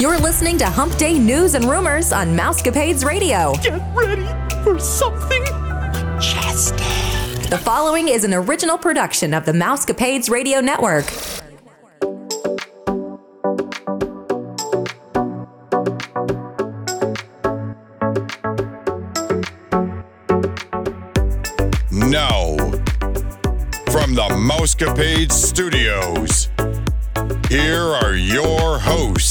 You're listening to Hump Day News and Rumors on Mousecapades Radio. Get ready for something majestic. The following is an original production of the Mousecapades Radio Network. Now, from the Mousecapades Studios, here are your hosts.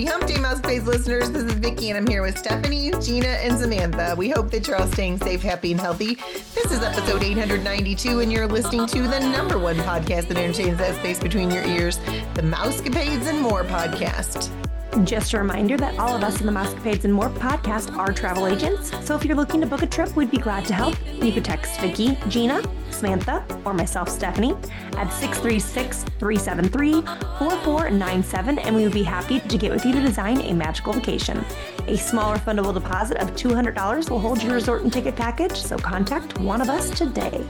Happy Hump Day, Mouse listeners. This is Vicki, and I'm here with Stephanie, Gina, and Samantha. We hope that you're all staying safe, happy, and healthy. This is episode 892, and you're listening to the number one podcast that entertains that space between your ears, the Mousecapades and More podcast. Just a reminder that all of us in the Mousecapades and More podcast are travel agents. So if you're looking to book a trip, we'd be glad to help. You could text Vicki, Gina, Samantha, or myself, Stephanie, at 636 373 4497, and we would be happy to get with you to design a magical vacation. A small refundable deposit of $200 will hold your resort and ticket package, so contact one of us today.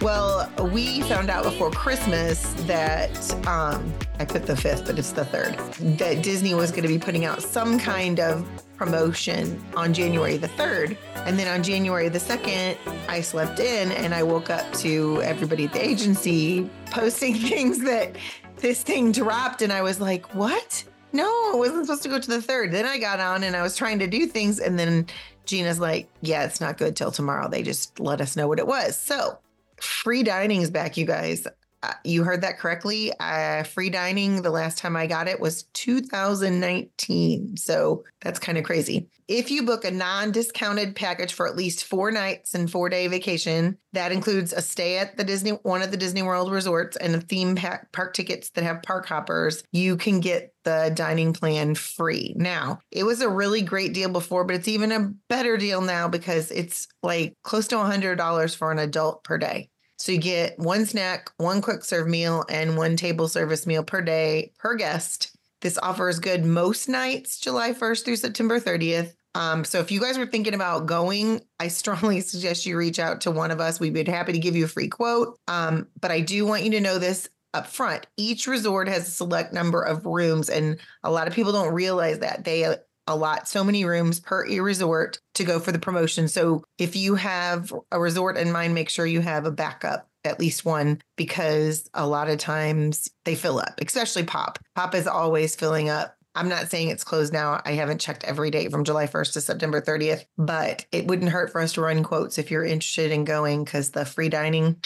Well, we found out before Christmas that um, I put the fifth, but it's the third, that Disney was going to be putting out some kind of promotion on January the 3rd. And then on January the 2nd, I slept in and I woke up to everybody at the agency posting things that this thing dropped. And I was like, what? No, it wasn't supposed to go to the 3rd. Then I got on and I was trying to do things. And then Gina's like, yeah, it's not good till tomorrow. They just let us know what it was. So free dining is back, you guys. Uh, you heard that correctly. Uh, free dining, the last time I got it was 2019. So that's kind of crazy. If you book a non discounted package for at least four nights and four day vacation, that includes a stay at the Disney, one of the Disney World resorts and a theme park, park tickets that have park hoppers, you can get the dining plan free. Now, it was a really great deal before, but it's even a better deal now because it's like close to $100 for an adult per day. So you get one snack, one quick serve meal, and one table service meal per day per guest. This offer is good most nights, July 1st through September 30th. Um, so if you guys were thinking about going, I strongly suggest you reach out to one of us. We'd be happy to give you a free quote. Um, but I do want you to know this up front. Each resort has a select number of rooms, and a lot of people don't realize that they allot so many rooms per resort to go for the promotion. So if you have a resort in mind, make sure you have a backup, at least one, because a lot of times they fill up, especially Pop. Pop is always filling up. I'm not saying it's closed now. I haven't checked every day from July 1st to September 30th, but it wouldn't hurt for us to run quotes if you're interested in going because the free dining,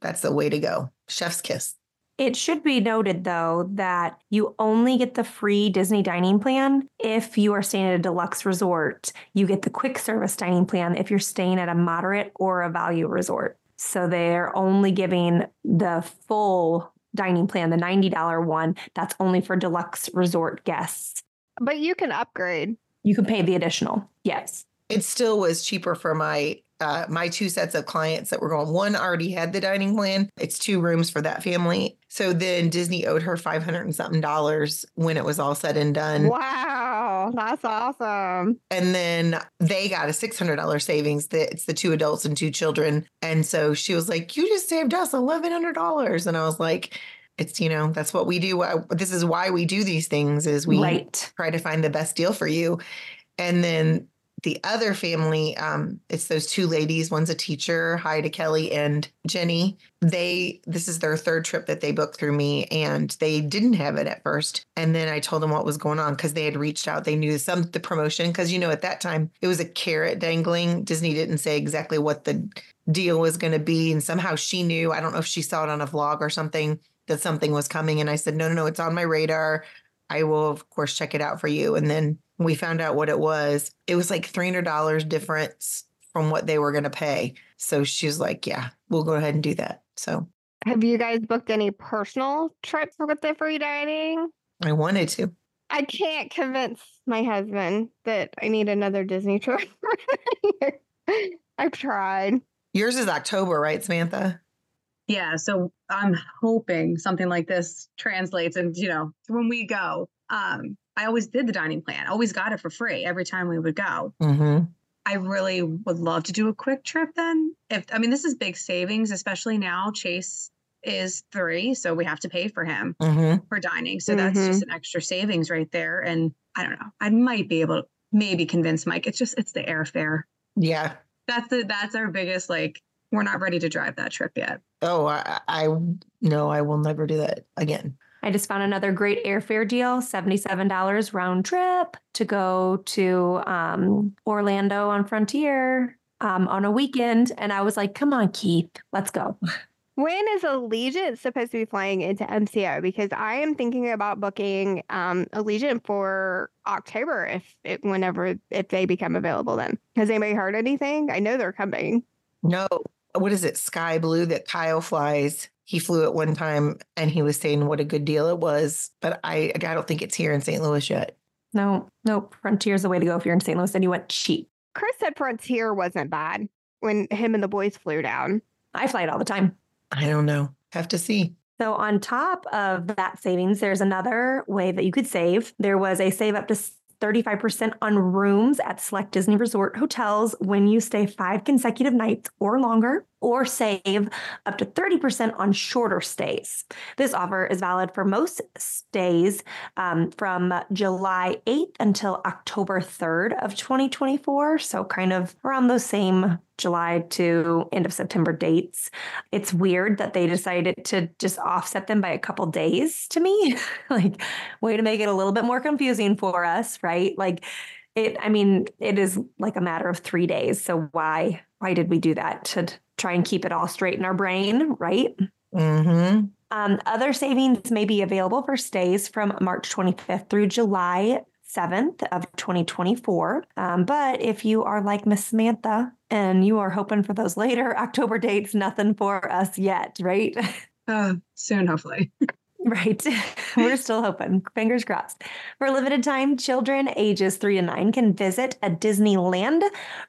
that's the way to go. Chef's kiss. It should be noted, though, that you only get the free Disney dining plan if you are staying at a deluxe resort. You get the quick service dining plan if you're staying at a moderate or a value resort. So they're only giving the full dining plan, the $90 one, that's only for deluxe resort guests. But you can upgrade. You can pay the additional. Yes. It still was cheaper for my uh, my two sets of clients that were going. One already had the dining plan. It's two rooms for that family. So then Disney owed her five hundred and something dollars when it was all said and done. Wow, that's awesome. And then they got a six hundred dollars savings. That it's the two adults and two children. And so she was like, "You just saved us eleven hundred dollars," and I was like it's you know that's what we do this is why we do these things is we right. try to find the best deal for you and then the other family um, it's those two ladies one's a teacher hi to kelly and jenny they this is their third trip that they booked through me and they didn't have it at first and then i told them what was going on because they had reached out they knew some the promotion because you know at that time it was a carrot dangling disney didn't say exactly what the deal was going to be and somehow she knew i don't know if she saw it on a vlog or something that something was coming. And I said, no, no, no, it's on my radar. I will, of course, check it out for you. And then we found out what it was. It was like $300 difference from what they were going to pay. So she was like, yeah, we'll go ahead and do that. So have you guys booked any personal trips with the free dining? I wanted to. I can't convince my husband that I need another Disney trip. I've tried. Yours is October, right, Samantha? Yeah, so I'm hoping something like this translates and you know, when we go. Um, I always did the dining plan, I always got it for free every time we would go. Mm-hmm. I really would love to do a quick trip then. If I mean, this is big savings, especially now. Chase is three, so we have to pay for him Mm-hmm. for dining. So that's just an extra savings right there. And I don't know. I might be able to maybe convince Mike. It's just it's the airfare. Yeah. That's the that's our biggest like we're not ready to drive that trip yet. Oh, I, I no, I will never do that again. I just found another great airfare deal $77 round trip to go to um, Orlando on Frontier um, on a weekend. And I was like, come on, Keith, let's go. When is Allegiant supposed to be flying into MCO? Because I am thinking about booking um, Allegiant for October if it, whenever if they become available. Then has anybody heard anything? I know they're coming. No, what is it? Sky Blue that Kyle flies. He flew it one time and he was saying what a good deal it was. But I, I don't think it's here in St. Louis yet. No, no, Frontier's the way to go if you're in St. Louis and you went cheap. Chris said Frontier wasn't bad when him and the boys flew down. I fly it all the time. I don't know. Have to see. So, on top of that savings, there's another way that you could save. There was a save up to 35% on rooms at select Disney Resort hotels when you stay five consecutive nights or longer, or save up to 30% on shorter stays. This offer is valid for most stays um, from July 8th until October 3rd of 2024. So, kind of around those same July to end of September dates. It's weird that they decided to just offset them by a couple days to me. like, way to make it a little bit more confusing for us, right? Like, it, I mean, it is like a matter of three days. So why, why did we do that? To try and keep it all straight in our brain, right? Mm-hmm. Um, other savings may be available for stays from March 25th through July 7th of 2024. Um, but if you are like Miss Samantha and you are hoping for those later October dates, nothing for us yet, right? Uh, soon, hopefully. Right. We're still hoping. Fingers crossed. For a limited time, children ages three to nine can visit a Disneyland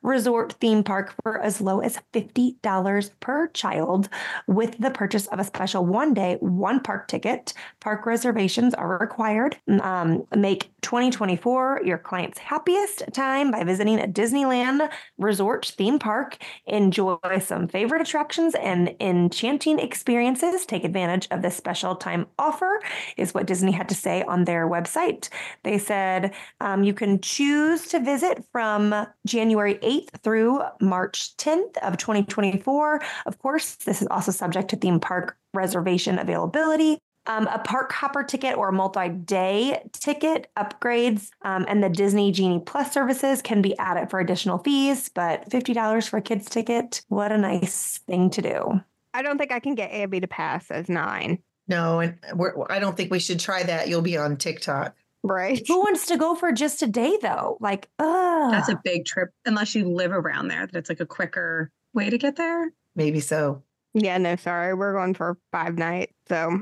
resort theme park for as low as $50 per child with the purchase of a special one day, one park ticket. Park reservations are required. Um, make 2024 your client's happiest time by visiting a Disneyland resort theme park. Enjoy some favorite attractions and enchanting experiences. Take advantage of this special time offer, is what Disney had to say on their website. They said um, you can choose to visit from January 8th through March 10th of 2024. Of course, this is also subject to theme park reservation availability. Um, a park hopper ticket or multi day ticket upgrades um, and the Disney Genie Plus services can be added for additional fees, but $50 for a kid's ticket, what a nice thing to do. I don't think I can get Abby to pass as nine. No, and we're, I don't think we should try that. You'll be on TikTok. Right. Who wants to go for just a day though? Like, uh That's a big trip, unless you live around there. That it's like a quicker way to get there. Maybe so. Yeah, no, sorry. We're going for five nights. So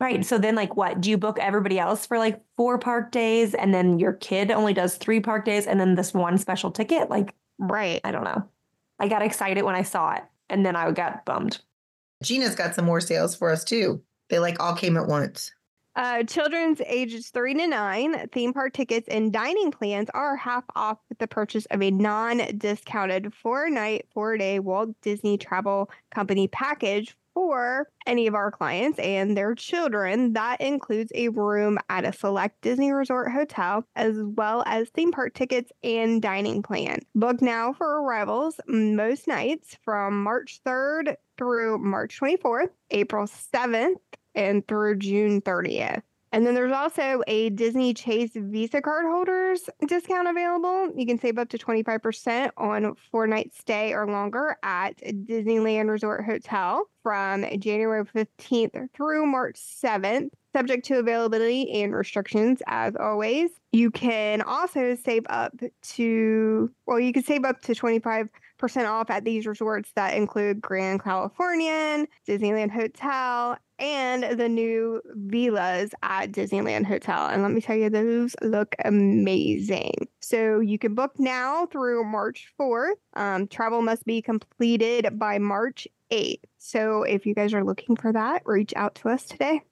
right. So then, like, what do you book everybody else for like four park days, and then your kid only does three park days, and then this one special ticket? Like, right. I don't know. I got excited when I saw it, and then I got bummed. Gina's got some more sales for us too. They like all came at once. Uh, children's ages three to nine theme park tickets and dining plans are half off with the purchase of a non-discounted four-night, four-day Walt Disney Travel Company package for any of our clients and their children. That includes a room at a select Disney Resort hotel, as well as theme park tickets and dining plan. Book now for arrivals most nights from March 3rd through March 24th, April 7th, and through June 30th. And then there's also a Disney Chase Visa card holders discount available. You can save up to 25% on four night stay or longer at Disneyland Resort Hotel from January 15th through March 7th, subject to availability and restrictions as always. You can also save up to, well, you can save up to 25 percent off at these resorts that include Grand Californian, Disneyland Hotel, and the new villas at Disneyland Hotel. And let me tell you, those look amazing. So you can book now through March 4th. Um, travel must be completed by March 8th. So if you guys are looking for that, reach out to us today.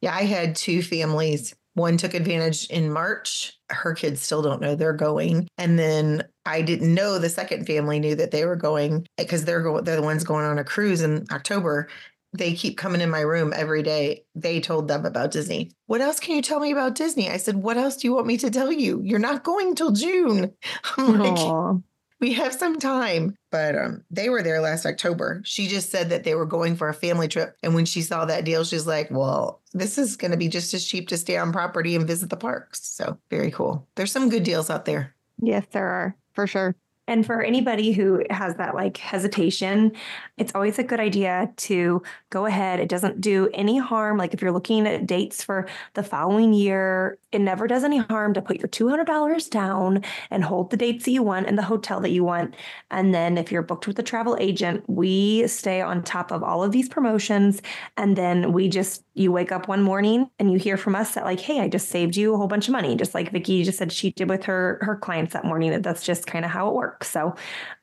Yeah, I had two families. One took advantage in March. Her kids still don't know they're going. And then I didn't know the second family knew that they were going because they're going they're the ones going on a cruise in October. They keep coming in my room every day. They told them about Disney. What else can you tell me about Disney? I said, What else do you want me to tell you? You're not going till June. I'm like, Aw. we have some time. But um, they were there last October. She just said that they were going for a family trip. And when she saw that deal, she's like, well, this is going to be just as cheap to stay on property and visit the parks. So very cool. There's some good deals out there. Yes, there are for sure. And for anybody who has that like hesitation, it's always a good idea to go ahead. It doesn't do any harm. Like if you're looking at dates for the following year, it never does any harm to put your $200 down and hold the dates that you want and the hotel that you want. And then if you're booked with a travel agent, we stay on top of all of these promotions. And then we just, you wake up one morning and you hear from us that like, hey, I just saved you a whole bunch of money. Just like Vicki just said she did with her her clients that morning. That that's just kind of how it works. So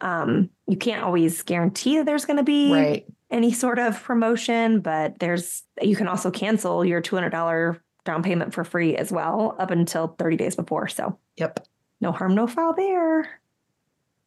um, you can't always guarantee that there's going to be Right. any sort of promotion, but there's you can also cancel your two hundred dollar down payment for free as well up until thirty days before. So Yep. no harm, no foul there.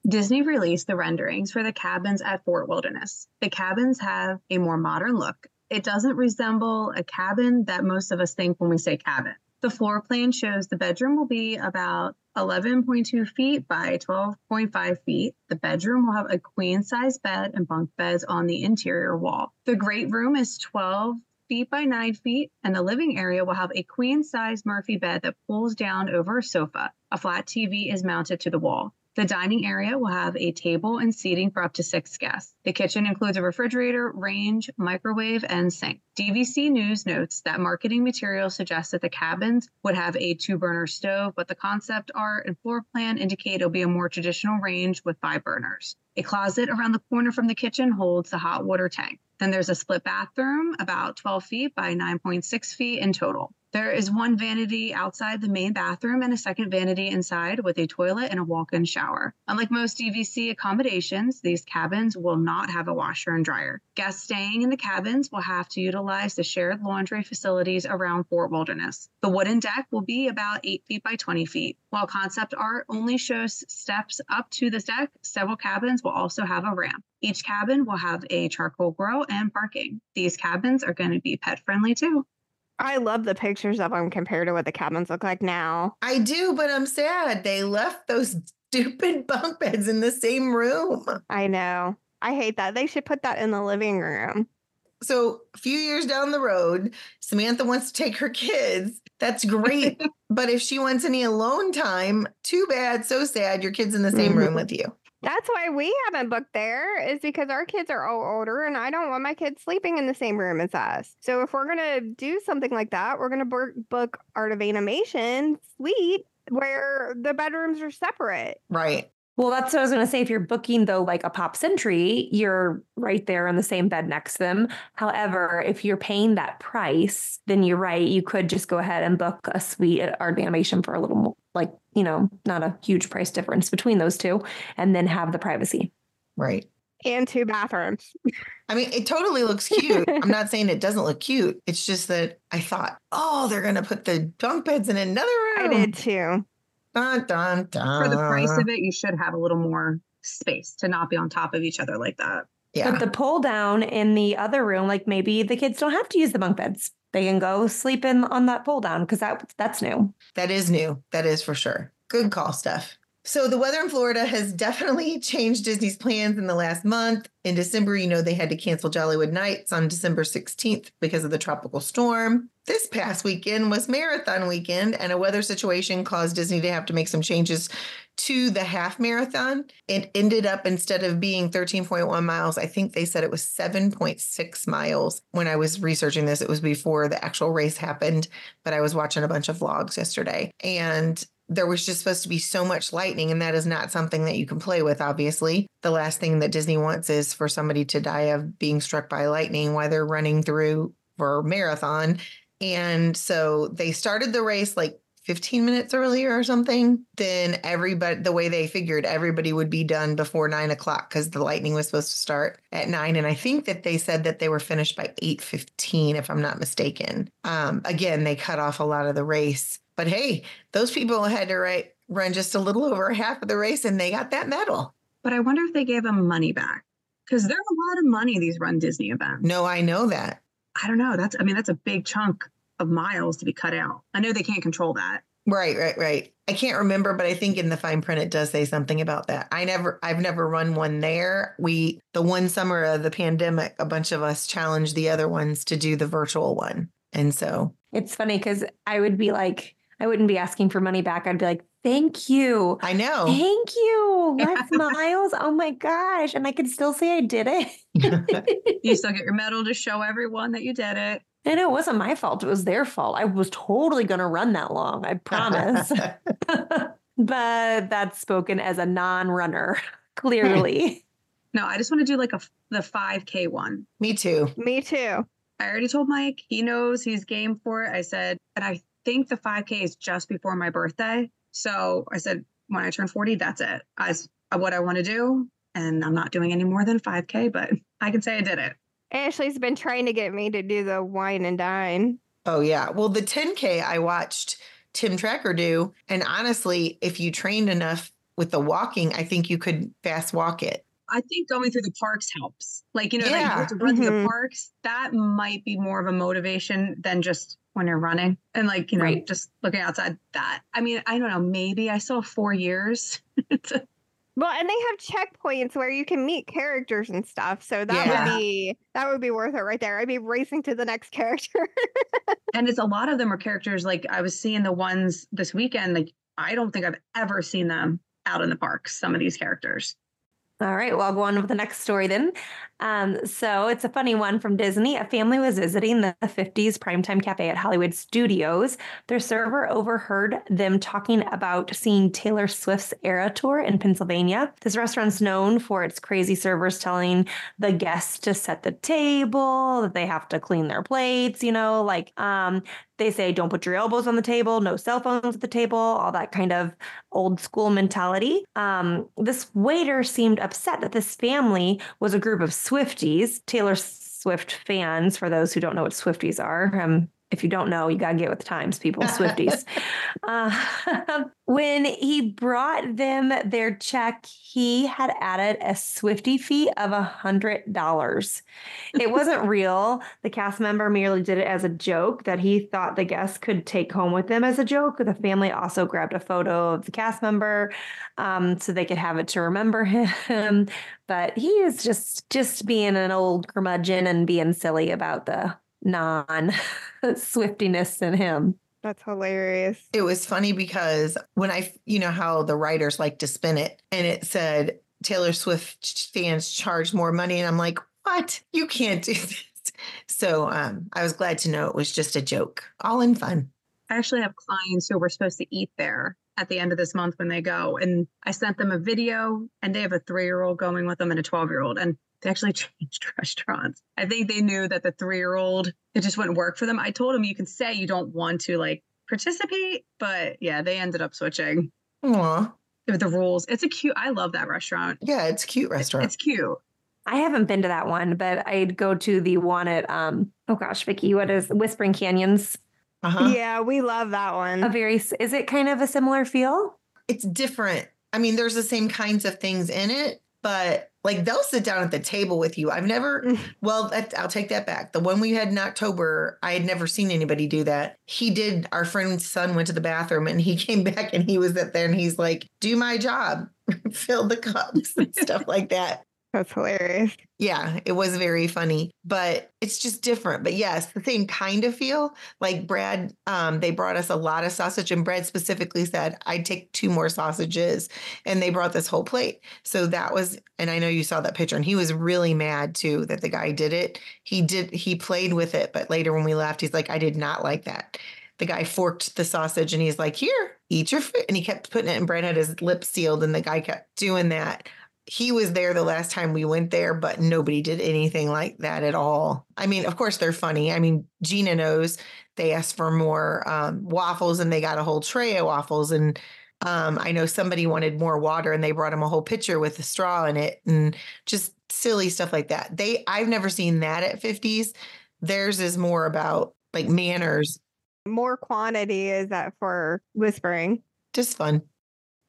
Disney released the renderings for the cabins at Fort Wilderness. The cabins have a more modern look. It doesn't resemble a cabin that most of us think when we say cabin. The floor plan shows the bedroom will be about 11.2 feet by 12.5 feet. The bedroom will have a queen size bed and bunk beds on the interior wall. The great room is 12 feet by 9 feet, and the living area will have a queen size Murphy bed that pulls down over a sofa. A flat TV is mounted to the wall. The dining area will have a table and seating for up to six guests. The kitchen includes a refrigerator, range, microwave, and sink. DVC News notes that marketing material suggests that the cabins would have a two burner stove, but the concept art and floor plan indicate it'll be a more traditional range with five burners. A closet around the corner from the kitchen holds the hot water tank. Then there's a split bathroom, about 12 feet by 9.6 feet in total. There is one vanity outside the main bathroom and a second vanity inside with a toilet and a walk in shower. Unlike most DVC accommodations, these cabins will not have a washer and dryer. Guests staying in the cabins will have to utilize the shared laundry facilities around Fort Wilderness. The wooden deck will be about 8 feet by 20 feet. While concept art only shows steps up to this deck, several cabins will also have a ramp. Each cabin will have a charcoal grill and parking. These cabins are going to be pet friendly too. I love the pictures of them compared to what the cabins look like now. I do, but I'm sad. They left those stupid bunk beds in the same room. I know. I hate that. They should put that in the living room. So a few years down the road, Samantha wants to take her kids. That's great. but if she wants any alone time, too bad, so sad. Your kid's in the same mm-hmm. room with you. That's why we haven't booked there, is because our kids are all older and I don't want my kids sleeping in the same room as us. So if we're going to do something like that, we're going to book Art of Animation suite where the bedrooms are separate. Right. Well, that's what I was going to say. If you're booking, though, like a Pop Century, you're right there in the same bed next to them. However, if you're paying that price, then you're right. You could just go ahead and book a suite at Art Animation for a little more, like, you know, not a huge price difference between those two, and then have the privacy. Right. And two bathrooms. I mean, it totally looks cute. I'm not saying it doesn't look cute. It's just that I thought, oh, they're going to put the bunk beds in another room. I did too. Dun, dun, dun. For the price of it, you should have a little more space to not be on top of each other like that. Yeah. But the pull down in the other room, like maybe the kids don't have to use the bunk beds. They can go sleep in on that pull down because that that's new. That is new. That is for sure. Good call, Steph. So the weather in Florida has definitely changed Disney's plans in the last month. In December, you know, they had to cancel Jollywood Nights on December 16th because of the tropical storm. This past weekend was marathon weekend, and a weather situation caused Disney to have to make some changes to the half marathon. It ended up instead of being 13.1 miles, I think they said it was 7.6 miles. When I was researching this, it was before the actual race happened, but I was watching a bunch of vlogs yesterday. And there was just supposed to be so much lightning, and that is not something that you can play with, obviously. The last thing that Disney wants is for somebody to die of being struck by lightning while they're running through for a marathon. And so they started the race like 15 minutes earlier or something. Then everybody, the way they figured everybody would be done before nine o'clock because the lightning was supposed to start at nine. And I think that they said that they were finished by 8.15, if I'm not mistaken. Um, again, they cut off a lot of the race. But hey, those people had to write, run just a little over half of the race and they got that medal. But I wonder if they gave them money back. Because they're a lot of money, these run Disney events. No, I know that. I don't know. That's, I mean, that's a big chunk of miles to be cut out. I know they can't control that. Right, right, right. I can't remember, but I think in the fine print it does say something about that. I never I've never run one there. We the one summer of the pandemic, a bunch of us challenged the other ones to do the virtual one. And so It's funny because I would be like, I wouldn't be asking for money back. I'd be like, thank you. I know. Thank you. Let's miles. Oh my gosh. And I could still say I did it. You still get your medal to show everyone that you did it. And it wasn't my fault. It was their fault. I was totally going to run that long. I promise. but that's spoken as a non runner, clearly. No, I just want to do like a the 5K one. Me too. Me too. I already told Mike. He knows he's game for it. I said, and I think the 5K is just before my birthday. So I said, when I turn 40, that's it. I what I want to do, and I'm not doing any more than 5K, but I can say I did it. Ashley's been trying to get me to do the wine and dine. Oh yeah. Well, the 10K I watched Tim Tracker do. And honestly, if you trained enough with the walking, I think you could fast walk it. I think going through the parks helps. Like, you know, like you Yeah. have to run through the Mhm. parks. That might be more of a motivation than just when you're running and like, you know, Right. just looking outside that. I mean, I don't know, maybe I still have four years. Well, and they have checkpoints where you can meet characters and stuff. So that Yeah. would be that would be worth it right there. I'd be racing to the next character. and it's a lot of them are characters like I was seeing the ones this weekend. Like, I don't think I've ever seen them out in the parks, some of these characters. All right, well, I'll go on with the next story then. Um, so it's a funny one from Disney. A family was visiting the 50s Primetime Cafe at Hollywood Studios. Their server overheard them talking about seeing Taylor Swift's Era Tour in Pennsylvania. This restaurant's known for its crazy servers telling the guests to set the table, that they have to clean their plates, you know, like um, they say don't put your elbows on the table, no cell phones at the table, all that kind of old school mentality. Um, this waiter seemed upset that this family was a group of Swifties, Taylor Swift fans, for those who don't know what Swifties are. Um, if you don't know, you got to get with the times, people, Swifties. uh, when he brought them their check, he had added a Swifty fee of a $100. It wasn't real. The cast member merely did it as a joke that he thought the guests could take home with them as a joke. The family also grabbed a photo of the cast member um, so they could have it to remember him. But he is just just being an old curmudgeon and being silly about the non swiftiness in him. That's hilarious. It was funny because when I, you know, how the writers like to spin it and it said Taylor Swift fans charge more money. And I'm like, what? You can't do this. So um, I was glad to know it was just a joke, all in fun. I actually have clients who were supposed to eat there at the end of this month when they go. And I sent them a video and they have a three year old going with them and a 12 year old. And they actually changed restaurants. I think they knew that the three year old, it just wouldn't work for them. I told them you can say you don't want to like participate, but yeah, they ended up switching Aw. with the rules. It's a cute, I love that restaurant. Yeah, it's a cute restaurant. It's cute. I haven't been to that one, but I'd go to the one at um oh gosh, Vicky, what is Whispering Canyons? uh-huh. Yeah, we love that one. A very is it kind of a similar feel? It's different. I mean, there's the same kinds of things in it, but like they'll sit down at the table with you. I've never, mm. well, that, I'll take that back. The one we had in October, I had never seen anybody do that. He did, our friend's son went to the bathroom and he came back and he was up there and he's like, do my job, fill the cups and stuff like that. That's hilarious. Yeah, it was very funny, but it's just different. But yes, the same kind of feel. Like Brad, um, they brought us a lot of sausage, and Brad specifically said, I'd take two more sausages. And they brought this whole plate. So that was, and I know you saw that picture, and he was really mad too that the guy did it. He did, he played with it, but later when we left, he's like, I did not like that. The guy forked the sausage and he's like, Here, eat your food. And he kept putting it, and Brad had his lips sealed, and the guy kept doing that he was there the last time we went there, but nobody did anything like that at all. I mean, of course they're funny. I mean, Gina knows they asked for more um, waffles and they got a whole tray of waffles. And um, I know somebody wanted more water and they brought him a whole pitcher with a straw in it and just silly stuff like that. They I've never seen that at 50s. Theirs is more about like manners, More quantity is that for whispering. just fun.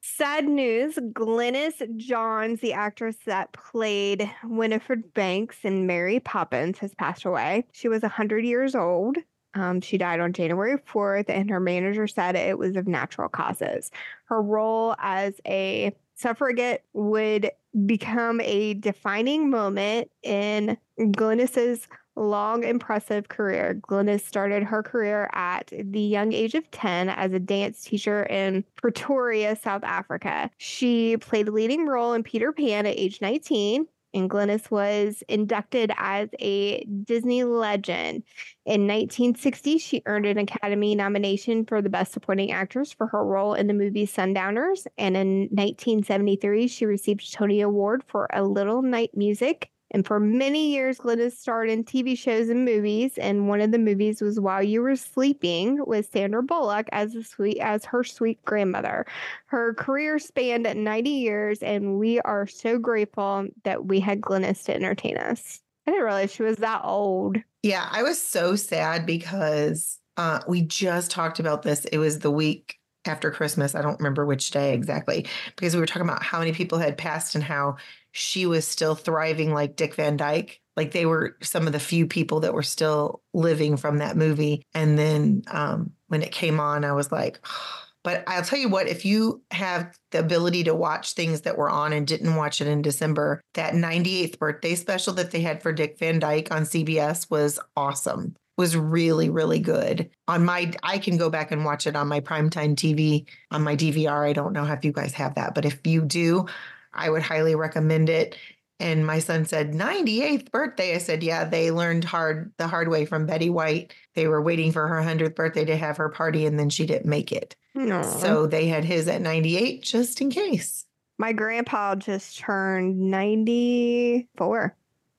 Sad news Glynis Johns, the actress that played Winifred Banks in Mary Poppins, has passed away. She was 100 years old. Um, she died on January 4th, and her manager said it was of natural causes. Her role as a suffragette would become a defining moment in Glynis's long, impressive career. Glynis started her career at the young age of 10 as a dance teacher in Pretoria, South Africa. She played a leading role in Peter Pan at age 19. And Glynis was inducted as a Disney legend. In 1960, she earned an Academy nomination for the Best Supporting Actress for her role in the movie Sundowners. And in 1973, she received a Tony Award for A Little Night Music. And for many years, Glynis starred in TV shows and movies. And one of the movies was While You Were Sleeping with Sandra Bullock as a sweet as her sweet grandmother. Her career spanned 90 years, and we are so grateful that we had Glynis to entertain us. I didn't realize she was that old. Yeah, I was so sad because uh, we just talked about this. It was the week after Christmas. I don't remember which day exactly, because we were talking about how many people had passed and how she was still thriving like Dick Van Dyke. Like they were some of the few people that were still living from that movie. And then um, when it came on, I was like, but I'll tell you what, if you have the ability to watch things that were on and didn't watch it in December, that 98th birthday special that they had for Dick Van Dyke on CBS was awesome. Was really, really good. On my, I can go back and watch it on my primetime TV on my DVR. I don't know if you guys have that, but if you do, I would highly recommend it. And my son said, 98th birthday. I said, yeah, they learned hard the hard way from Betty White. They were waiting for her 100th birthday to have her party and then she didn't make it. No. So they had his at 98 just in case. My grandpa just turned 94.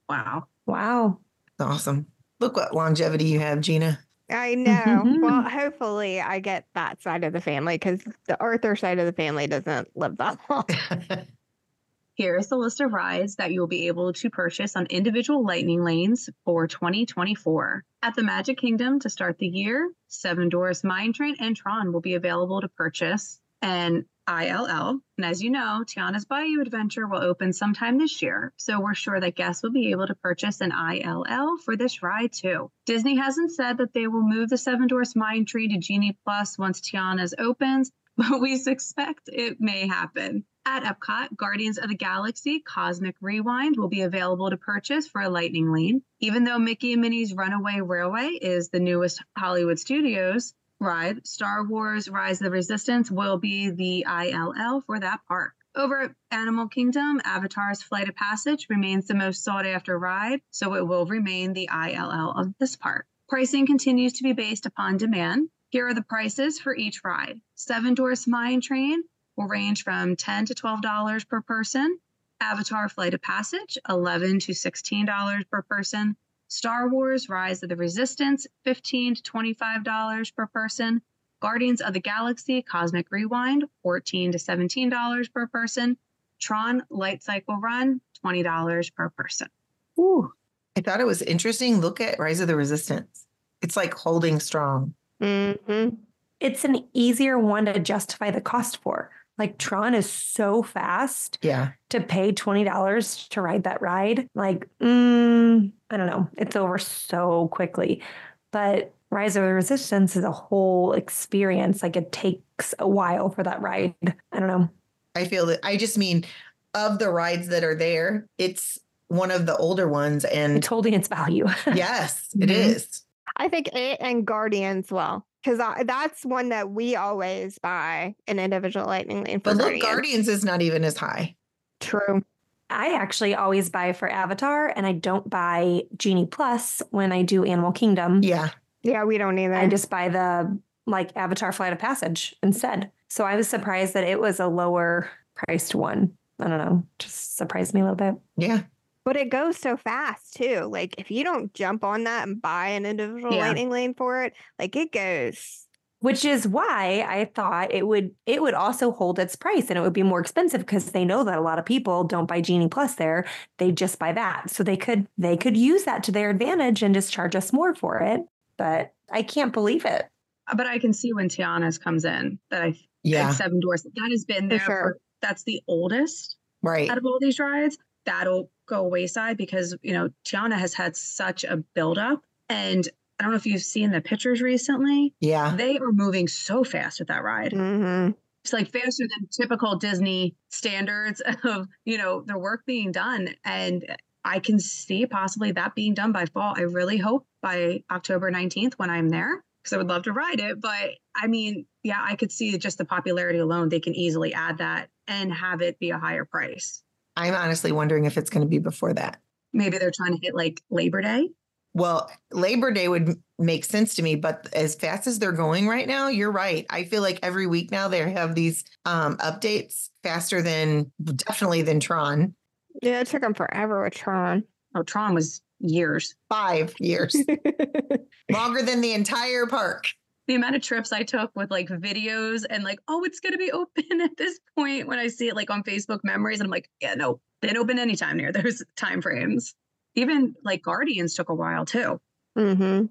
Wow. Wow. Awesome. Look what longevity you have, Gina. I know. Mm-hmm. well, hopefully I get that side of the family because the Arthur side of the family doesn't live that long. Here is the list of rides that you'll be able to purchase on individual lightning lanes for 2024. At the Magic Kingdom to start the year, Seven Dwarfs Mine Train and Tron will be available to purchase. And ILL. And as you know, Tiana's Bayou Adventure will open sometime this year, so we're sure that guests will be able to purchase an ILL for this ride too. Disney hasn't said that they will move the Seven Dwarfs Mine Train to Genie Plus once Tiana's opens, but we suspect it may happen. At Epcot, Guardians of the Galaxy Cosmic Rewind will be available to purchase for a Lightning Lane. Even though Mickey and Minnie's Runaway Railway is the newest Hollywood Studios ride, Star Wars Rise of the Resistance will be the ILL for that park. Over at Animal Kingdom, Avatar's Flight of Passage remains the most sought after ride, so it will remain the ILL of this park. Pricing continues to be based upon demand. Here are the prices for each ride. Seven Dwarfs Mine Train will range from 10 to $12 per person. Avatar Flight of Passage, 11 to $16 per person. Star Wars Rise of the Resistance, 15 to $25 per person. Guardians of the Galaxy Cosmic Rewind, 14 to $17 per person. Tron Light Cycle Run, $20 per person. Ooh. I thought it was interesting. Look at Rise of the Resistance. It's like holding strong. mm-hmm. It's an easier one to justify the cost for. Like Tron is so fast Yeah. to pay $20 to ride that ride. Like, mm, I don't know. It's over so quickly. But Rise of the Resistance is a whole experience. Like it takes a while for that ride. I don't know. I feel that I just mean of the rides that are there, it's one of the older ones. And It's holding its value. yes, it Mhm. is. I think it and Guardians well because that's one that we always buy an individual lightning lane for. But look, Guardians. Guardians is not even as high. True. I actually always buy for Avatar and I don't buy Genie Plus when I do Animal Kingdom. Yeah. Yeah, we don't either. I just buy the like Avatar Flight of Passage instead. So I was surprised that it was a lower priced one. I don't know, just surprised me a little bit. Yeah. But it goes so fast too. Like if you don't jump on that and buy an individual Yeah. lightning lane for it, like it goes. Which is why I thought it would it would also hold its price and it would be more expensive because they know that a lot of people don't buy Genie Plus there. They just buy that. So they could they could use that to their advantage and just charge us more for it. But I can't believe it. Uh, but I can see when Tiana's comes in that I Yeah. Seven Dwarfs. That has been For there. sure. For, that's the oldest Right. out of all these rides. That'll go wayside because you know Tiana has had such a buildup, and I don't know if you've seen the pictures recently. Yeah. They are moving so fast with that ride. hmm It's like faster than typical Disney standards of you know the work being done, and I can see possibly that being done by fall. I really hope by October nineteenth when I'm there because I would love to ride it. But I mean, yeah, I could see just the popularity alone. They can easily add that and have it be a higher price. I'm honestly wondering if it's going to be before that. Maybe they're trying to hit like Labor Day. Well, Labor Day would make sense to me, but as fast as they're going right now, you're right. I feel like every week now they have these um, updates faster than definitely than Tron. Yeah, it took them forever with Tron. Oh, Tron was years. Five years longer than the entire park. The amount of trips I took with like videos and like, oh, it's gonna be open at this point when I see it like on Facebook memories, and I'm like, yeah, no, they didn't open anytime near those time frames. Even like Guardians took a while too. hmm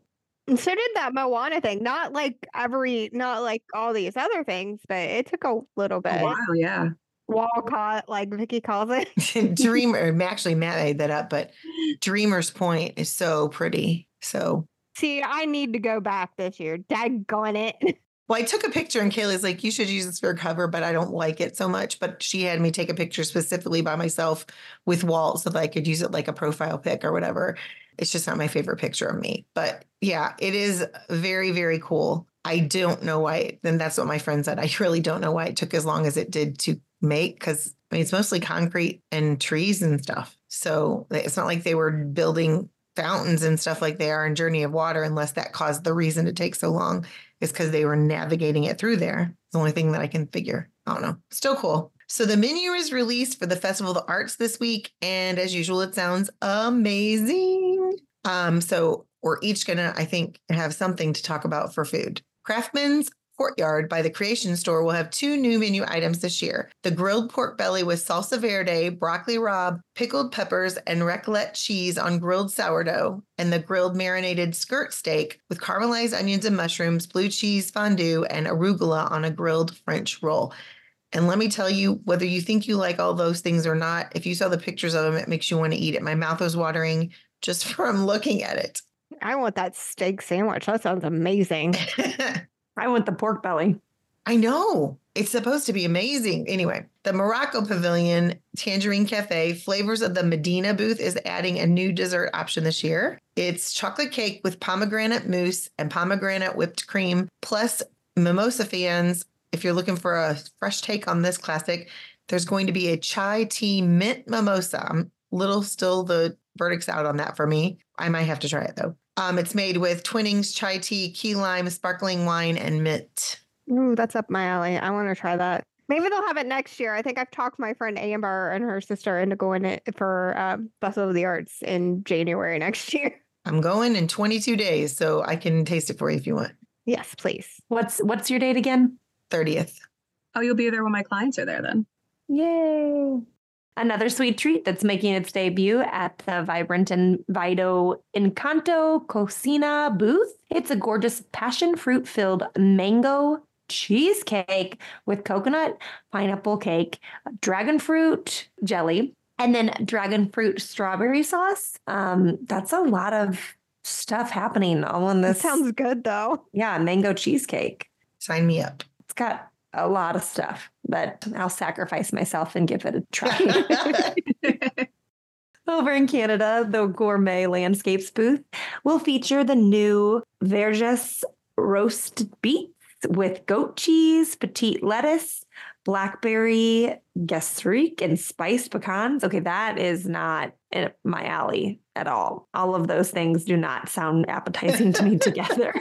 And so did that Moana thing. Not like every, not like all these other things, but it took a little bit. A while, yeah. Walcott, like Vicky calls it. Dreamer, actually, Matt made that up, but Dreamer's Point is so pretty. So, See, I need to go back this year. Daggone it. well, I took a picture and Kaylee's like, you should use this for a cover, but I don't like it so much. But she had me take a picture specifically by myself with Walt so that I could use it like a profile pic or whatever. It's just not my favorite picture of me. But yeah, it is very, very cool. I don't know why. Then that's what my friend said. I really don't know why it took as long as it did to make because I mean, it's mostly concrete and trees and stuff. So it's not like they were building fountains and stuff like they are in Journey of Water, unless that caused the reason to take so long, is because they were navigating it through there. It's the only thing that I can figure. I don't know. Still cool. So the menu is released for the Festival of the Arts this week. And as usual, it sounds amazing. Um, so we're each gonna, I think, have something to talk about for food. Craftman's Courtyard by the Creation Store will have two new menu items this year the grilled pork belly with salsa verde, broccoli rabe, pickled peppers, and raclette cheese on grilled sourdough, and the grilled marinated skirt steak with caramelized onions and mushrooms, blue cheese fondue, and arugula on a grilled French roll. And let me tell you, whether you think you like all those things or not, if you saw the pictures of them, it makes you want to eat it. My mouth was watering just from looking at it. I want that steak sandwich. That sounds amazing. I want the pork belly. I know. It's supposed to be amazing. Anyway, the Morocco Pavilion Tangierine Cafe Flavors of the Medina booth is adding a new dessert option this year. It's chocolate cake with pomegranate mousse and pomegranate whipped cream, plus mimosa fans. If you're looking for a fresh take on this classic, there's going to be a chai tea mint mimosa. I'm little still the verdict's out on that for me. I might have to try it though. Um, it's made with Twinings chai tea, key lime, sparkling wine, and mint. Ooh, that's up my alley. I want to try that. Maybe they'll have it next year. I think I've talked my friend Amber and her sister into going it for um, Festival of the Arts in January next year. I'm going in 22 days, so I can taste it for you if you want. Yes, please. What's what's your date again? 30th. Oh, you'll be there when my clients are there then. Yay. Another sweet treat that's making its debut at the Vibrant and Vido Encanto Cocina booth. It's a gorgeous passion fruit filled mango cheesecake with coconut, pineapple cake, dragon fruit jelly, and then dragon fruit strawberry sauce. Um, that's a lot of stuff happening all in That this. sounds good though. yeah, mango cheesecake. Sign me up. It's got a lot of stuff, but I'll sacrifice myself and give it a try. Over in Canada, the Gourmet Landscapes booth will feature the new Verjus roast beets with goat cheese, petite lettuce, blackberry gastrique, and spiced pecans. Okay, that is not in my alley at all. All of those things do not sound appetizing to me together.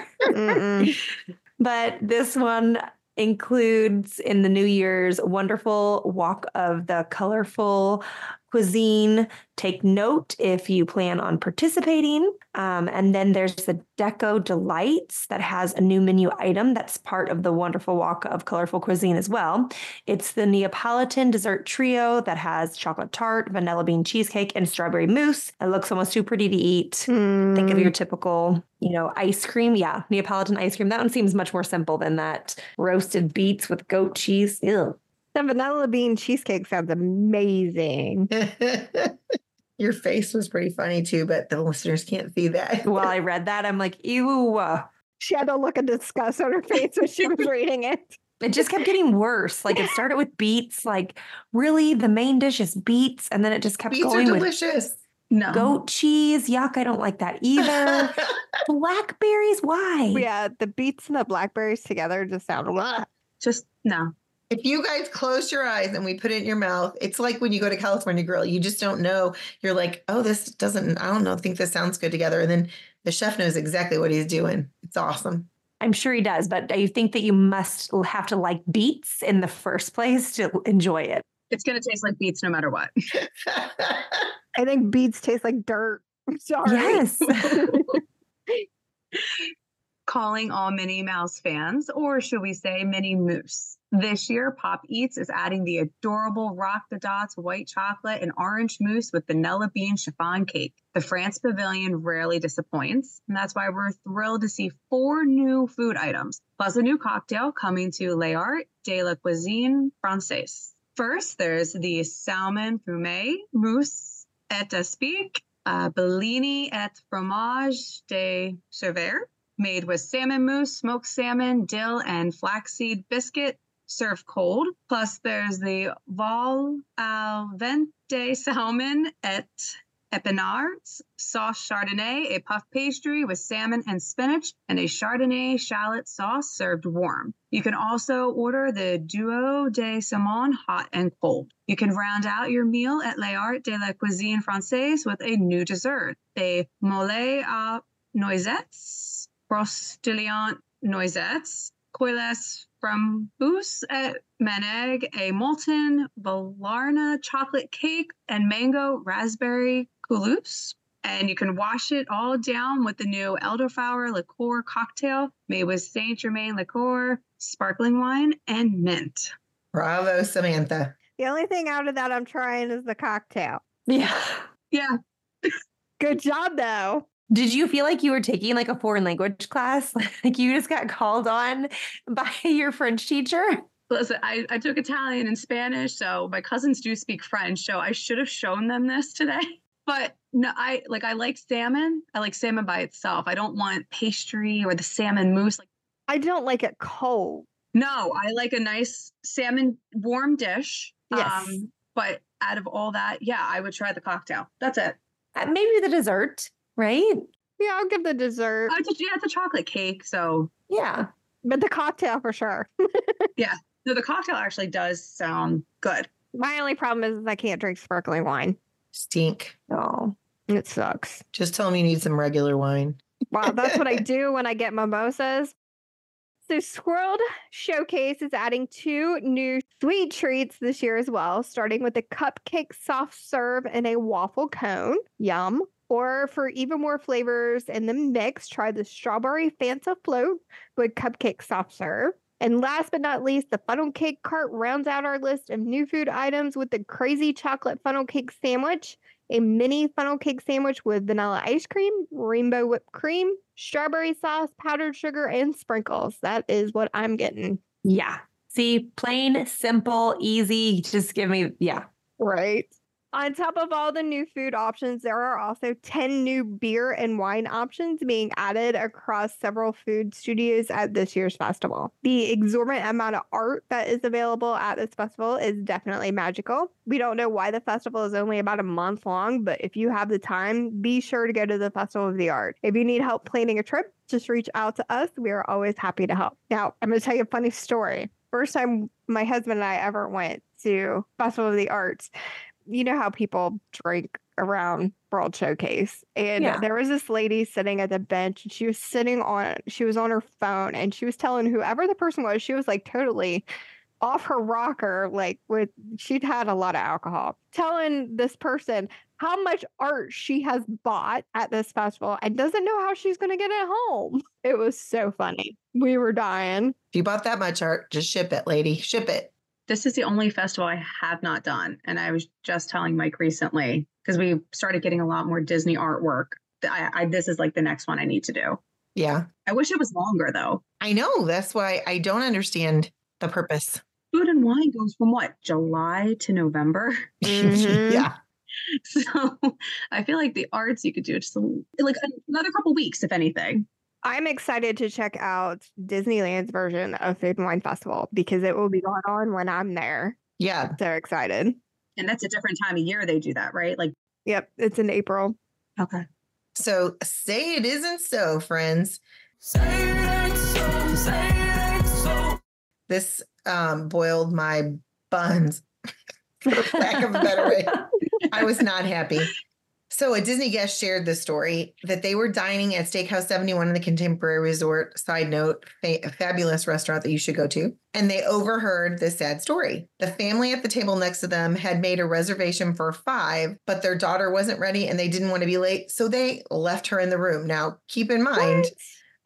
But this one includes in the New Year's wonderful walk of the colorful cuisine. Take note if you plan on participating. Um, and then there's the Deco Delights that has a new menu item that's part of the wonderful walk of colorful cuisine as well. It's the Neapolitan dessert trio that has chocolate tart, vanilla bean cheesecake, and strawberry mousse. It looks almost too pretty to eat. Think of your typical, you know, ice cream. Yeah, Neapolitan ice cream. That one seems much more simple than that roasted beets with goat cheese. Ew. The vanilla bean cheesecake sounds amazing. Your face was pretty funny too, but the listeners can't see that. While I read that, I'm like, ew. She had a look of disgust on her face when she was reading it. It just kept getting worse. Like it started with beets. Like really, the main dish is beets, and then it just kept Beets are going with delicious. No. goat cheese. Yuck! I don't like that either. Blackberries. Why? Yeah, the beets and the blackberries together just sound. Ugh. Just no. If you guys close your eyes and we put it in your mouth, it's like when you go to California Grill, you just don't know. You're like, oh, this doesn't, I don't know, think this sounds good together. And then the chef knows exactly what he's doing. It's awesome. I'm sure he does, but I think that you must have to like beets in the first place to enjoy it. It's gonna taste like beets no matter what. I think beets taste like dirt. I'm sorry. Yes. Calling all Minnie Mouse fans, or should we say Minnie Moose? This year, Pop Eats is adding the adorable Rock the Dots white chocolate and orange mousse with vanilla bean chiffon cake. The France Pavilion rarely disappoints, and that's why we're thrilled to see four new food items, plus a new cocktail coming to Les Arts de la Cuisine Française. First, there's the salmon fumet mousse et aspic, uh, Bellini et fromage de Cerver, made with salmon mousse, smoked salmon, dill, and flaxseed biscuit, served cold. Plus, there's the Val al Vente salmon et epinards, sauce chardonnay, a puff pastry with salmon and spinach, and a chardonnay shallot sauce served warm. You can also order the Duo de Saumon hot and cold. You can round out your meal at Les Arts de la Cuisine Française with a new dessert, a mole à noisettes, brostillant noisettes, coiles frambous et eh, maneg, a molten Valrhona chocolate cake, and mango raspberry coulouse. And you can wash it all down with the new elderflower liqueur cocktail made with Saint Germain liqueur, sparkling wine, and mint. Bravo, Samantha. The only thing out of that I'm trying is the cocktail. yeah. Yeah, Good job, though. Did you feel like you were taking like a foreign language class? Like you just got called on by your French teacher? Listen, I, I took Italian and Spanish, so my cousins do speak French, so I should have shown them this today. But no, I like I like salmon. I like salmon by itself. I don't want pastry or the salmon mousse. Like I don't like it cold. no, I like a nice salmon warm dish. Um, Yes. but out of all that, yeah, I would try the cocktail. That's it. Uh, Maybe the dessert, right? Yeah, I'll give the dessert, Oh, it's a, yeah, it's a chocolate cake, so Yeah. but the cocktail for sure. Yeah, no, the cocktail actually does sound good. My only problem is I can't drink sparkling wine. Stink. Oh. It sucks. Just tell them you need some regular wine. Wow, that's what I do when I get mimosas. So, Swirled Showcase is adding two new sweet treats this year as well, starting with the cupcake soft serve and a waffle cone. Yum. Or for even more flavors in the mix, try the strawberry Fanta float with cupcake soft serve. And last but not least, the funnel cake cart rounds out our list of new food items with the crazy chocolate funnel cake sandwich a mini funnel cake sandwich with vanilla ice cream, rainbow whipped cream, strawberry sauce, powdered sugar, and sprinkles. That is what I'm getting. Yeah. See, plain, simple, easy. Just give me, yeah. Right. On top of all the new food options, there are also 10 new beer and wine options being added across several food studios at this year's festival. The exorbitant amount of art that is available at this festival is definitely magical. We don't know why the festival is only about a month long, but if you have the time, be sure to go to the Festival of the Art. If you need help planning a trip, just reach out to us. We are always happy to help. Now, I'm going to tell you a funny story. First time my husband and I ever went to Festival of the Arts, you know how people drink around World Showcase. And Yeah. there was this lady sitting at the bench and she was sitting on she was on her phone and she was telling whoever the person was, she was like totally off her rocker, like with she'd had a lot of alcohol, telling this person how much art she has bought at this festival and doesn't know how she's going to get it home. It was so funny. We were dying. If you bought that much art, just ship it, lady. Ship it. This is the only festival I have not done. And I was just telling Mike recently because we started getting a lot more Disney artwork. I, I, this is like the next one I need to do. Yeah. I wish it was longer though. I know. That's why I don't understand the purpose. Food and wine goes from what, July to November? Mhm. yeah. So I feel like the arts you could do just a, like another couple weeks, if anything. I'm excited to check out Disneyland's version of Food and Wine Festival because it will be going on when I'm there. Yeah. So excited. And that's a different time of year they do that, right? Like, Yep, it's in April. okay. So say it isn't so, friends. This um, boiled my buns, for lack of a better way. I was not happy. So, a Disney guest shared the story that they were dining at Steakhouse 71 in the Contemporary Resort. Side note, fa- a fabulous restaurant that you should go to. And they overheard this sad story. The family at the table next to them had made a reservation for five, but their daughter wasn't ready and they didn't want to be late. So they left her in the room. Now, keep in mind, What?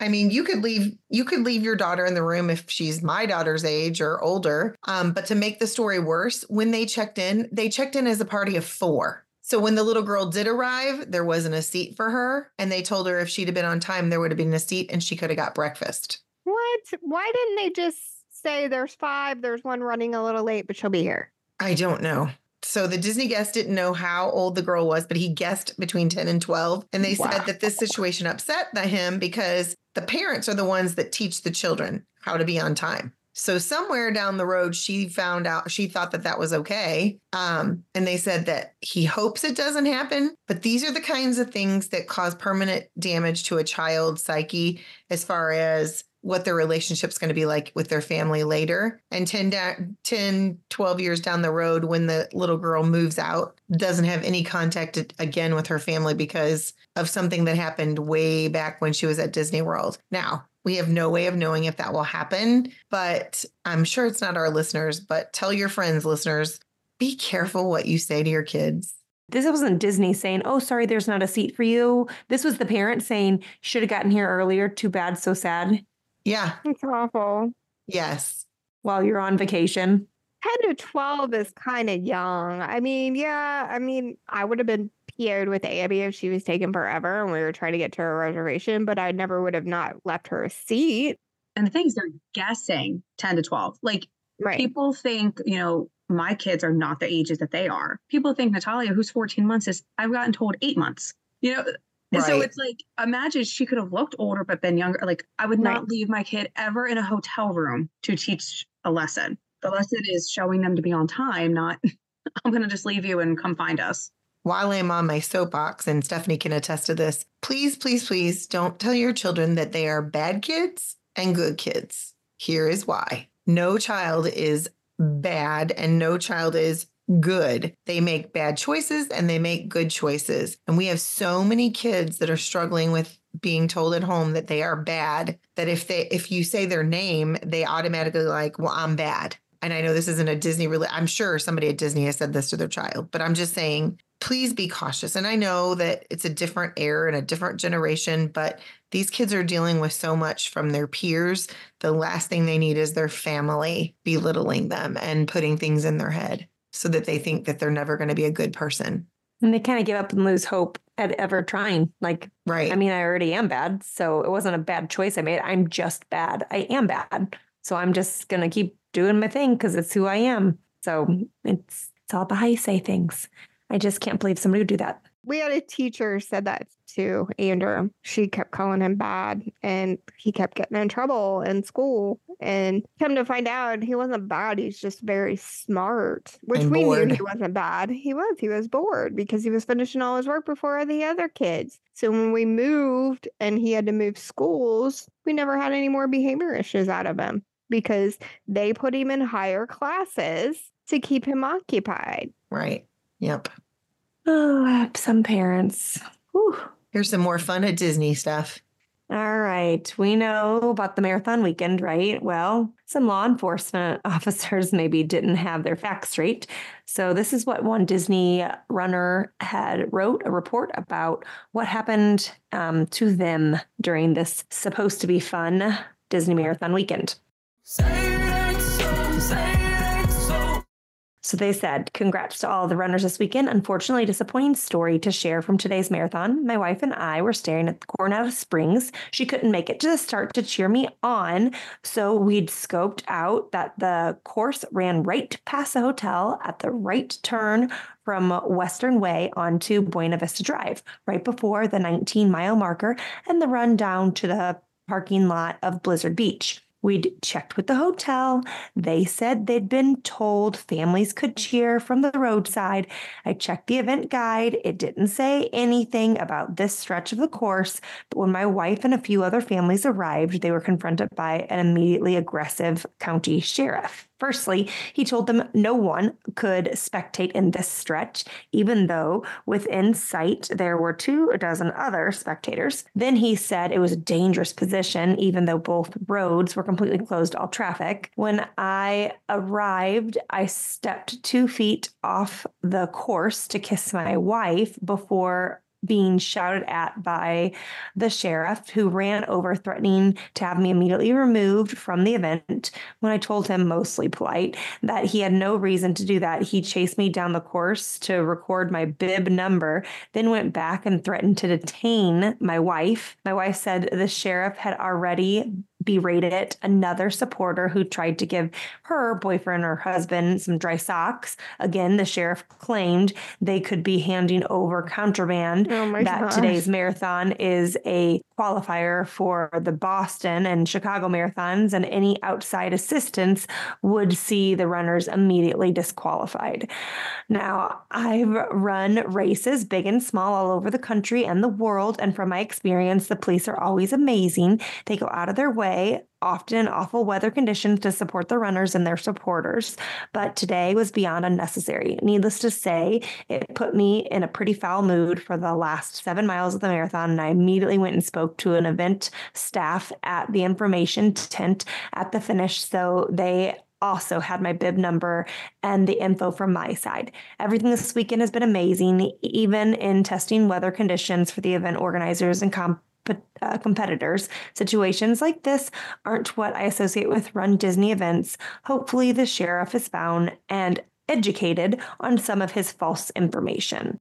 I mean, you could leave you could leave your daughter in the room if she's my daughter's age or older. Um, but to make the story worse, when they checked in, they checked in as a party of four. So when the little girl did arrive, there wasn't a seat for her, and they told her if she'd have been on time, there would have been a seat, and she could have got breakfast. What? Why didn't they just say there's five, there's one running a little late, but she'll be here? I don't know. So the Disney guest didn't know how old the girl was, but he guessed between 10 and 12. And they Wow. said that this situation upset the- him because the parents are the ones that teach the children how to be on time. So somewhere down the road, she found out, she thought that that was okay. Um, and they said that he hopes it doesn't happen. But these are the kinds of things that cause permanent damage to a child's psyche as far as what their relationship's going to be like with their family later. And 10, da- 10, 12 years down the road, when the little girl moves out, doesn't have any contact again with her family because of something that happened way back when she was at Disney World. Now, we have no way of knowing if that will happen, but I'm sure it's not our listeners. But tell your friends, listeners, be careful what you say to your kids. This wasn't Disney saying, oh, sorry, there's not a seat for you. This was the parent saying, should have gotten here earlier. Too bad. So sad. Yeah. It's awful. Yes. While you're on vacation. 10 to 12 is kind of young. I mean, yeah, I mean, I would have been PO'd with Abby if she was taken forever and we were trying to get to a reservation, but I never would have not left her a seat. And the thing is, they're guessing 10 to 12. Like, Right. people think, you know, my kids are not the ages that they are. People think Natalia, who's 14 months, is, I've gotten told eight months, you know? And so it's like, imagine she could have looked older but been younger. Like, I would not Right. leave my kid ever in a hotel room to teach a lesson. The lesson is showing them to be on time, not, I'm going to just leave you and come find us. While I'm on my soapbox, and Stephanie can attest to this, please, please, please don't tell your children that they are bad kids and good kids. Here is why no child is bad and no child is good. They make bad choices and they make good choices. And we have so many kids that are struggling with being told at home that they are bad that if they if you say their name, they automatically like, "Well, I'm bad." And I know this isn't a Disney really I'm sure somebody at Disney has said this to their child, but I'm just saying please be cautious. And I know that it's a different era and a different generation, but these kids are dealing with so much from their peers. The last thing they need is their family belittling them and putting things in their head so that they think that they're never going to be a good person. And they kind of give up and lose hope at ever trying. Like, Right. I mean, I already am bad. So it wasn't a bad choice I made. I'm just bad. I am bad. So I'm just going to keep doing my thing because it's who I am. So it's, it's all about how you say things. I just can't believe somebody would do that. we had a teacher said that to Andrew. She kept calling him bad and he kept getting in trouble in school. And come to find out, he wasn't bad. He's just very smart, which And we bored. knew he wasn't bad. He was. He was bored because he was finishing all his work before the other kids. So when we moved and he had to move schools, we never had any more behavior issues out of him because they put him in higher classes to keep him occupied. right. Yep. Oh, some parents. Whew. Here's some more fun at Disney stuff. All right. We know about the marathon weekend, right? Well, some law enforcement officers maybe didn't have their facts straight. So this is what one Disney runner had wrote a report about what happened um, to them during this supposed to be fun Disney marathon weekend. So they said, Congrats to all the runners this weekend. Unfortunately, disappointing story to share from today's marathon. My wife and I were staring at the Coronado Springs. She couldn't make it to the start to cheer me on. So we'd scoped out that the course ran right past the hotel at the right turn from Western Way onto Buena Vista Drive, right before the 19 mile marker and the run down to the parking lot of Blizzard Beach. We'd checked with the hotel. They said they'd been told families could cheer from the roadside. I checked the event guide. It didn't say anything about this stretch of the course. But when my wife and a few other families arrived, they were confronted by an immediately aggressive county sheriff. Firstly, he told them no one could spectate in this stretch, even though within sight there were two dozen other spectators. Then he said it was a dangerous position, even though both roads were completely closed to all traffic. When I arrived, I stepped two feet off the course to kiss my wife before being shouted at by the sheriff who ran over threatening to have me immediately removed from the event when i told him mostly polite that he had no reason to do that. He chased me down the course to record my bib number then went back and threatened to detain my wife. My wife said the sheriff had already berated another supporter who tried to give her boyfriend or husband some dry socks. Again, the sheriff claimed they could be handing over contraband. Oh my that gosh. today's marathon is a qualifier for the Boston and Chicago marathons, and any outside assistance would see the runners immediately disqualified. Now, I've run races, big and small, all over the country and the world. And from my experience, the police are always amazing. They go out of their way, often awful weather conditions, to support the runners and their supporters. But today was beyond unnecessary. Needless to say, it put me in a pretty foul mood for the last seven miles of the marathon. And I immediately went and spoke to an event staff at the information tent at the finish. So they also had my bib number and the info from my side. Everything this weekend has been amazing, even in testing weather conditions for the event organizers and comp- uh, competitors. Situations like this aren't what I associate with Run Disney events. Hopefully, the sheriff is found and educated on some of his false information.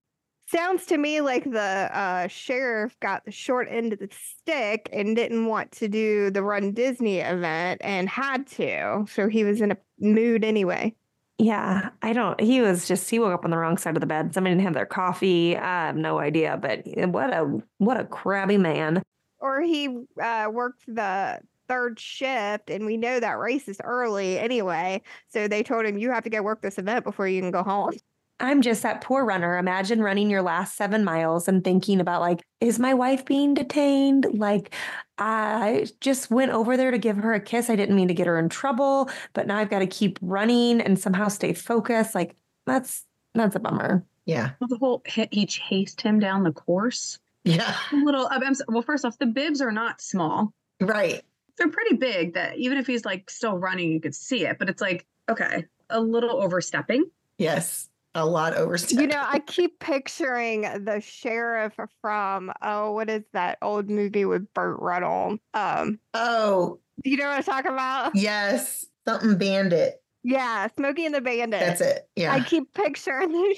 Sounds to me like the uh, sheriff got the short end of the stick and didn't want to do the Run Disney event and had to. So he was in a mood anyway. Yeah, I don't. He was just he woke up on the wrong side of the bed. Somebody didn't have their coffee. I have no idea, but what a what a crabby man. Or he uh, worked the third shift, and we know that race is early anyway. So they told him, you have to go work this event before you can go home. I'm just that poor runner. Imagine running your last seven miles and thinking about like, is my wife being detained? Like, I just went over there to give her a kiss. I didn't mean to get her in trouble, but now I've got to keep running and somehow stay focused. Like, that's that's a bummer. Yeah. Well, the whole he, he chased him down the course. Yeah. A little. I'm, well, first off, the bibs are not small. Right. They're pretty big. That even if he's like still running, you could see it. But it's like okay, a little overstepping. Yes. A lot overstepped. You know, I keep picturing the sheriff from, oh, what is that old movie with Burt Reynolds? Um, oh, do you know what I'm talking about? yes. Something bandit. Yeah, Smokey and the Bandit. That's it. Yeah. I keep picturing the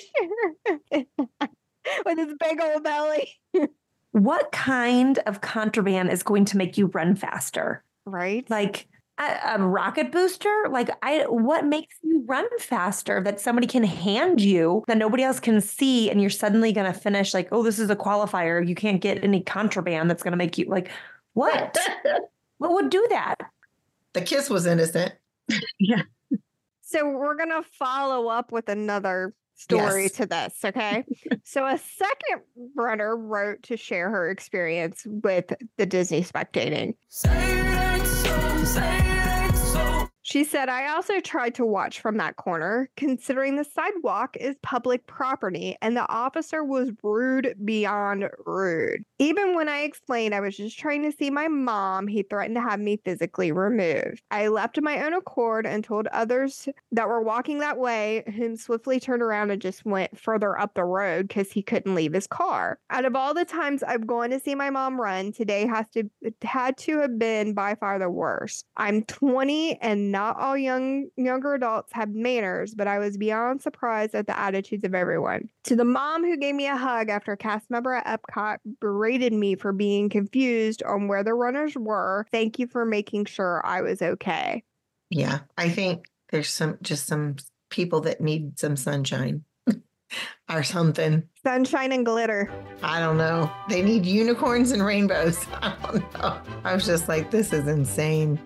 sheriff with his big old belly. What kind of contraband is going to make you run faster? Right? Like a, a rocket booster? Like I what makes you run faster that somebody can hand you that nobody else can see and you're suddenly going to finish like, "Oh, this is a qualifier. You can't get any contraband that's going to make you like what? what would do that?" the kiss was innocent. Yeah. So we're going to follow up with another story Yes. to this, okay? so a second runner wrote to share her experience with the Disney spectating. Say say she said, I also tried to watch from that corner, considering the sidewalk is public property and the officer was rude beyond rude. Even when I explained I was just trying to see my mom, he threatened to have me physically removed. I left of my own accord and told others that were walking that way, whom swiftly turned around and just went further up the road because he couldn't leave his car. Out of all the times I've gone to see my mom run, today has to had to have been by far the worst. I'm 20 and not all young younger adults have manners, but I was beyond surprised at the attitudes of everyone. To the mom who gave me a hug after a cast member at Epcot berated me for being confused on where the runners were, thank you for making sure I was okay. Yeah, I think there's some just some people that need some sunshine or something. Sunshine and glitter. I don't know. They need unicorns and rainbows. I don't know. I was just like, this is insane.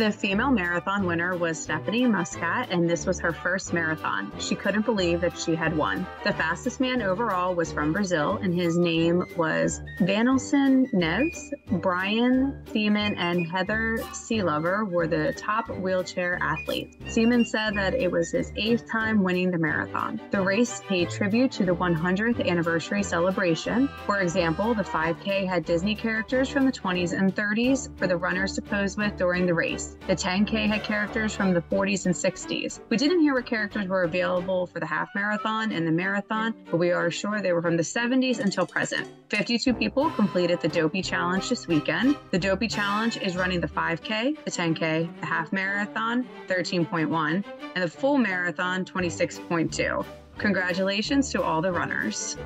The female marathon winner was Stephanie Muscat, and this was her first marathon. She couldn't believe that she had won. The fastest man overall was from Brazil, and his name was Vanilson Neves. Brian Siemann and Heather Sealover were the top wheelchair athletes. Siemann said that it was his eighth time winning the marathon. The race paid tribute to the 100th anniversary celebration. For example, the 5K had Disney characters from the 20s and 30s for the runners to pose with during the race. The 10K had characters from the 40s and 60s. We didn't hear what characters were available for the half marathon and the marathon, but we are sure they were from the 70s until present. 52 people completed the Dopey Challenge this weekend. The Dopey Challenge is running the 5K, the 10K, the half marathon, 13.1, and the full marathon, 26.2. Congratulations to all the runners.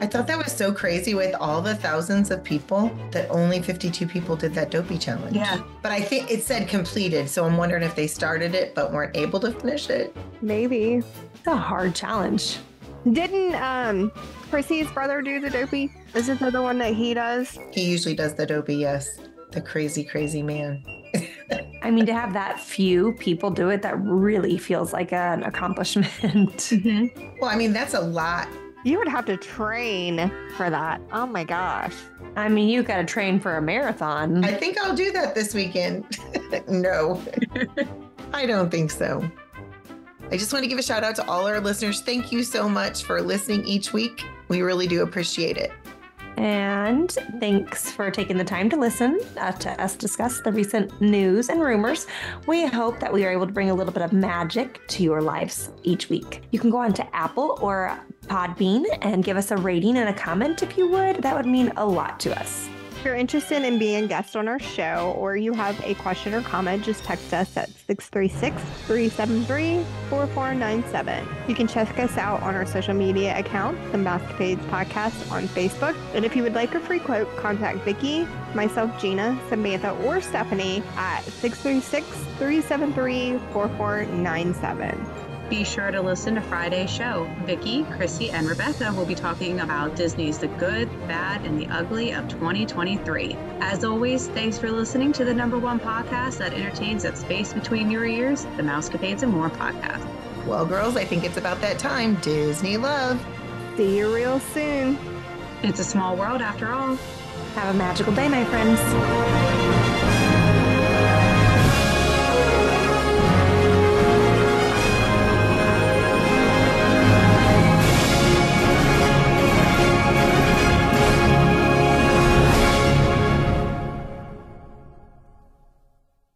I thought that was so crazy with all the thousands of people that only 52 people did that dopey challenge. Yeah. But I think it said completed. So I'm wondering if they started it but weren't able to finish it. Maybe. It's a hard challenge. Didn't um Chrissy's brother do the dopey? Isn't that the one that he does? He usually does the dopey, yes. The crazy, crazy man. I mean, to have that few people do it, that really feels like an accomplishment. Mm-hmm. Well, I mean, that's a lot. You would have to train for that. Oh my gosh. I mean, you got to train for a marathon. I think I'll do that this weekend. no, I don't think so. I just want to give a shout out to all our listeners. Thank you so much for listening each week. We really do appreciate it. And thanks for taking the time to listen uh, to us discuss the recent news and rumors. We hope that we are able to bring a little bit of magic to your lives each week. You can go on to Apple or Podbean and give us a rating and a comment if you would. That would mean a lot to us. If you're interested in being a guest on our show or you have a question or comment, just text us at 636 373 4497. You can check us out on our social media account, the Mousecapades Podcast on Facebook. And if you would like a free quote, contact Vicki, myself, Gina, Samantha, or Stephanie at 636 373 4497. Be sure to listen to Friday's show. Vicki, Chrissy, and Rebecca will be talking about Disney's The Good, Bad, and the Ugly of 2023. As always, thanks for listening to the number one podcast that entertains that space between your ears, the Mousecapades and More podcast. Well, girls, I think it's about that time. Disney love. See you real soon. It's a small world after all. Have a magical day, my friends.